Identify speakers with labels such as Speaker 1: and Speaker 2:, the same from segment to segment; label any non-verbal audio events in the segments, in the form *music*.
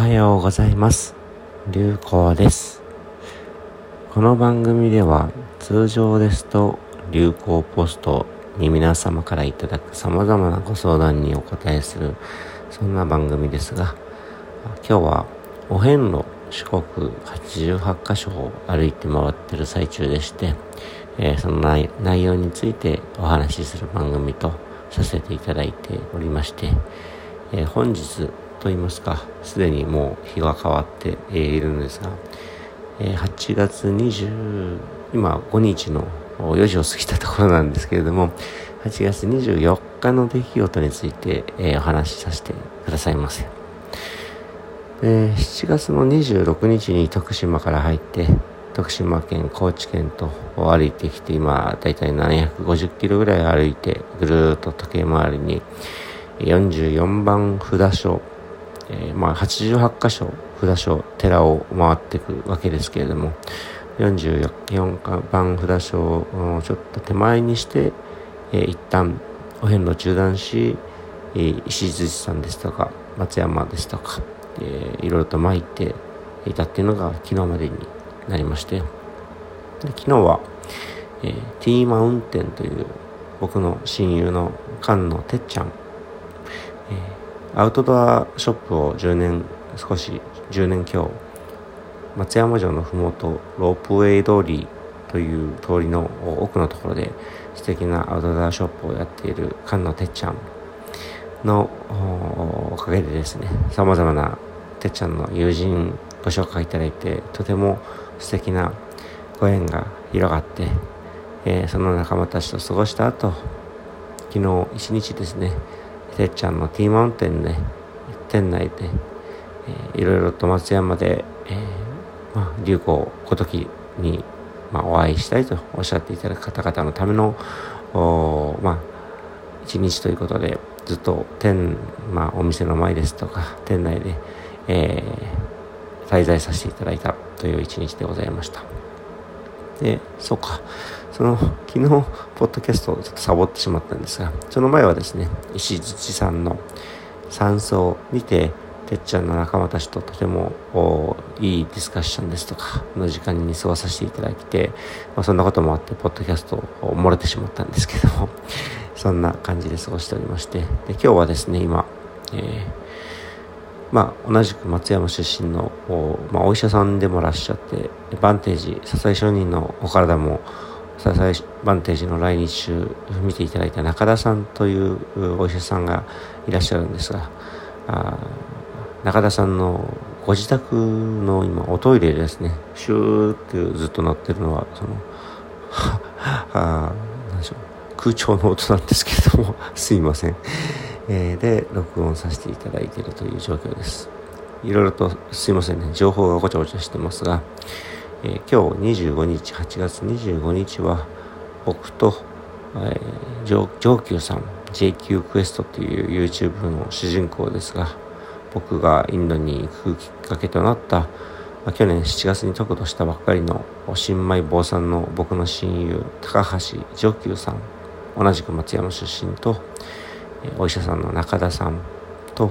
Speaker 1: はようございます。流行です。この番組では通常ですと流行ポストに皆様からいただく様々なご相談にお答えするそんな番組ですが今日はお遍路四国88カ所を歩いて回ってる最中でして、えー、その内容についてお話しする番組とさせていただいておりまして、えー、本日と言いますか、すでにもう日が変わっているんですが、8月20、今5日の4時を過ぎたところなんですけれども、8月24日の出来事について、え、お話しさせてくださいませ。え、7月の26日に徳島から入って、徳島県、高知県と歩いてきて、今、だいたい750キロぐらい歩いて、ぐるーっと時計回りに、44番札所、えー、まあ、88箇所、札所、寺を回っていくわけですけれども、44番札所をちょっと手前にして、えー、一旦お遍路中断し、えー、石槌さんですとか、松山ですとか、えー、いろいろと参っていたっていうのが昨日までになりまして、で昨日は、えー、ティーマウンテンという僕の親友の菅野てっちゃん、アウトドアショップを10年少し10年今日松山城のふもとロープウェイ通りという通りの奥のところで素敵なアウトドアショップをやっている菅野てっちゃんのおかげでですねさまざまなてっちゃんの友人ご紹介いただいてとても素敵なご縁が広がって、えー、その仲間たちと過ごした後昨日一日ですねてっちゃんのティーマウンテンね店内で、えー、いろいろと松山で、えー、まあ、流行ごときに、まあ、お会いしたいとおっしゃっていただく方々のためのまあ一日ということでずっと店、まあ、お店の前ですとか店内で、えー、滞在させていただいたという一日でございました。でそうか。その昨日ポッドキャストをちょっとサボってしまったんですがその前はですね石槌さんの山荘にててっちゃんの仲間たちととてもいいディスカッションですとかの時間に過ごさせていただいて、まあ、そんなこともあってポッドキャストを漏れてしまったんですけどもそんな感じで過ごしておりましてで今日はですね今、えーまあ、同じく松山出身のお,、まあ、お医者さんでもらっしゃってバンテージ支え承人のお体も支えバンテージの来日中見ていただいた中田さんというお医者さんがいらっしゃるんですがあ中田さんのご自宅の今おトイレですね。シューってずっと鳴ってるのはその *laughs* あ何でしょう。空調の音なんですけれども *laughs* すいません、え、で録音させていただいているという状況です。いろいろとすいませんね。情報がごちゃごちゃしてますがえー、今日25日、8月25日は、僕と、えー、上級さん、JQ クエストという YouTube の主人公ですが、僕がインドに行くきっかけとなった、まあ、去年7月に得度したばっかりの新米坊さんの僕の親友、高橋上級さん、同じく松山出身と、お医者さんの中田さんと、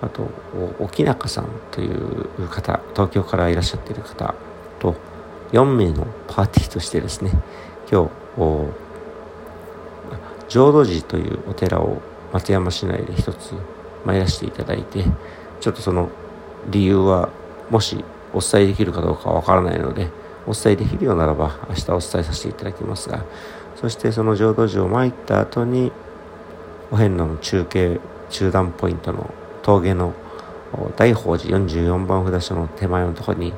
Speaker 1: あと、沖中さんという方、東京からいらっしゃっている方と4名のパーティーとしてですね今日浄土寺というお寺を松山市内で一つ参らせていただいてちょっとその理由はもしお伝えできるかどうかわからないのでお伝えできるようならば明日お伝えさせていただきますがそしてその浄土寺を参った後にお遍路の中継中断ポイントの峠の大宝寺44番札所の手前のところに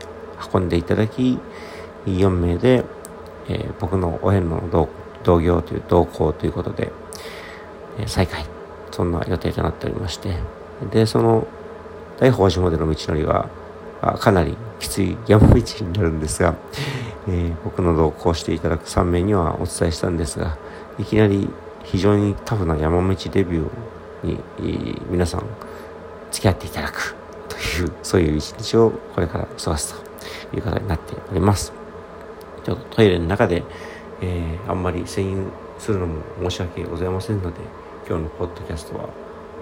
Speaker 1: 運んでいただき4名で、えー、僕のお遍路の同業という同行ということで、えー、再開そんな予定となっておりまして。でその大宝寺までの道のりはかなりきつい山道になるんですが、えー、僕の同行していただく3名にはお伝えしたんですがいきなり非常にタフな山道デビューに、皆さん付き合っていただくというそういう一日をこれから過ごすという形になっております。ちょっとトイレの中で、えー、あんまり占有するのも申し訳ございませんので、今日のポッドキャストは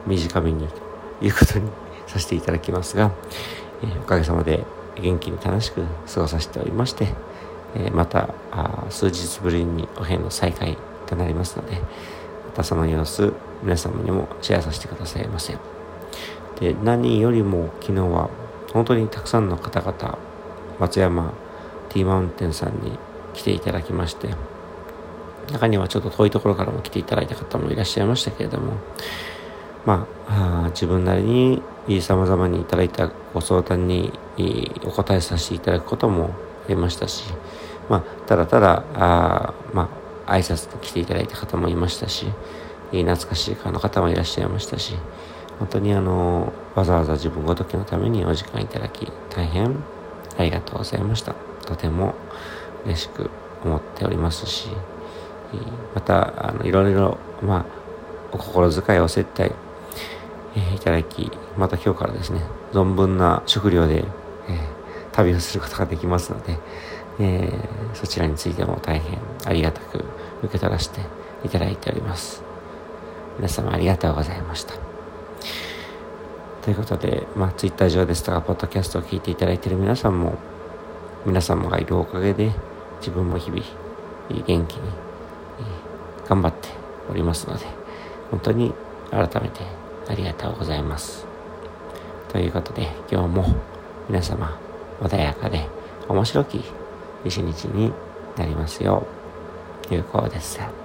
Speaker 1: 短めにということにさせていただきますが、えー、おかげさまで元気に楽しく過ごさせておりまして、えー、また数日ぶりにお遍路再開となりますのでまたその様子皆様にもシェアさせてくださいませ。で何よりも昨日は本当にたくさんの方々松山 T マウンテンさんに来ていただきまして中にはちょっと遠いところからも来ていただいた方もいらっしゃいましたけれどもまあ、あ自分なりに様々にいただいたご相談にお答えさせていただくこともありましたし、まあ、ただただ、あまあ、挨拶に来ていただいた方もいましたし、懐かしい顔の方もいらっしゃいましたし、本当にあの、わざわざ自分ごときのためにお時間いただき、大変ありがとうございました。とても嬉しく思っておりますし、また、あの、いろいろ、まあ、お心遣いを接待、えー、いただき、また今日からですね、存分な食料で、えー、旅をすることができますので、えー、そちらについても大変ありがたく受け取らせていただいております。皆様ありがとうございました。ということで、まあ、ツイッター上ですとか、ポッドキャストを聞いていただいている皆さんも、皆様がいるおかげで、自分も日々、元気に、頑張っておりますので、本当に改めてありがとうございます。ということで、今日も皆様、穏やかで面白き一日になりますよう、有効です。